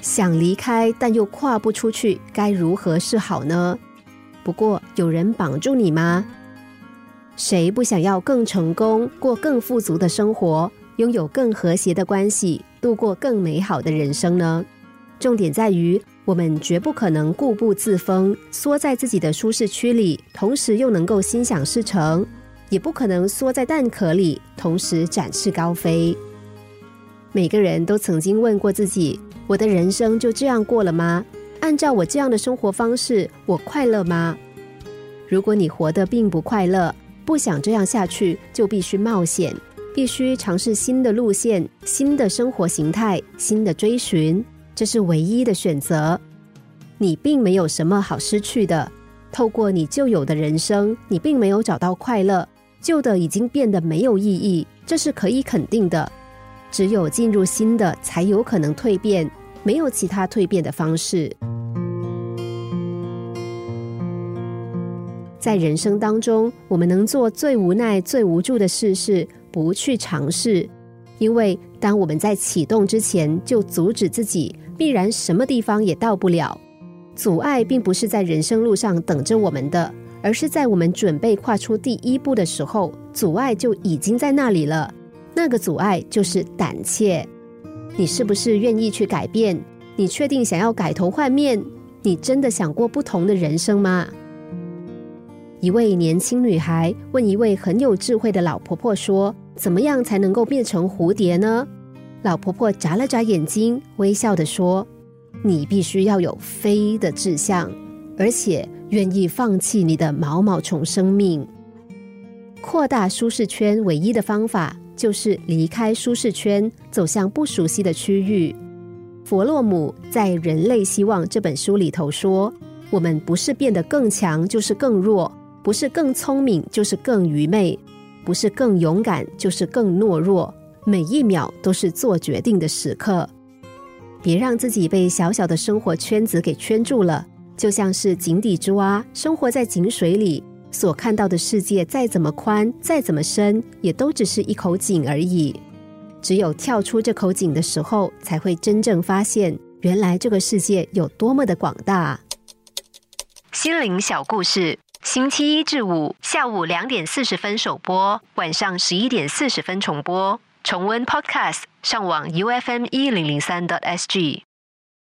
想离开，但又跨不出去，该如何是好呢？不过有人绑住你吗？谁不想要更成功、过更富足的生活，拥有更和谐的关系，度过更美好的人生呢？重点在于，我们绝不可能固步自封，缩在自己的舒适区里，同时又能够心想事成；也不可能缩在蛋壳里，同时展翅高飞。每个人都曾经问过自己：我的人生就这样过了吗？按照我这样的生活方式，我快乐吗？如果你活得并不快乐，不想这样下去，就必须冒险，必须尝试新的路线、新的生活形态、新的追寻。这是唯一的选择，你并没有什么好失去的。透过你旧有的人生，你并没有找到快乐，旧的已经变得没有意义，这是可以肯定的。只有进入新的，才有可能蜕变，没有其他蜕变的方式。在人生当中，我们能做最无奈、最无助的事是不去尝试，因为当我们在启动之前就阻止自己。必然什么地方也到不了。阻碍并不是在人生路上等着我们的，而是在我们准备跨出第一步的时候，阻碍就已经在那里了。那个阻碍就是胆怯。你是不是愿意去改变？你确定想要改头换面？你真的想过不同的人生吗？一位年轻女孩问一位很有智慧的老婆婆说：“怎么样才能够变成蝴蝶呢？”老婆婆眨了眨眼睛，微笑的说：“你必须要有飞的志向，而且愿意放弃你的毛毛虫生命。扩大舒适圈唯一的方法，就是离开舒适圈，走向不熟悉的区域。”弗洛姆在《人类希望》这本书里头说：“我们不是变得更强，就是更弱；不是更聪明，就是更愚昧；不是更勇敢，就是更懦弱。”每一秒都是做决定的时刻，别让自己被小小的生活圈子给圈住了。就像是井底之蛙，生活在井水里，所看到的世界再怎么宽，再怎么深，也都只是一口井而已。只有跳出这口井的时候，才会真正发现，原来这个世界有多么的广大。心灵小故事，星期一至五下午两点四十分首播，晚上十一点四十分重播。重温 Podcast，上网 U F M 一零零三 t S G。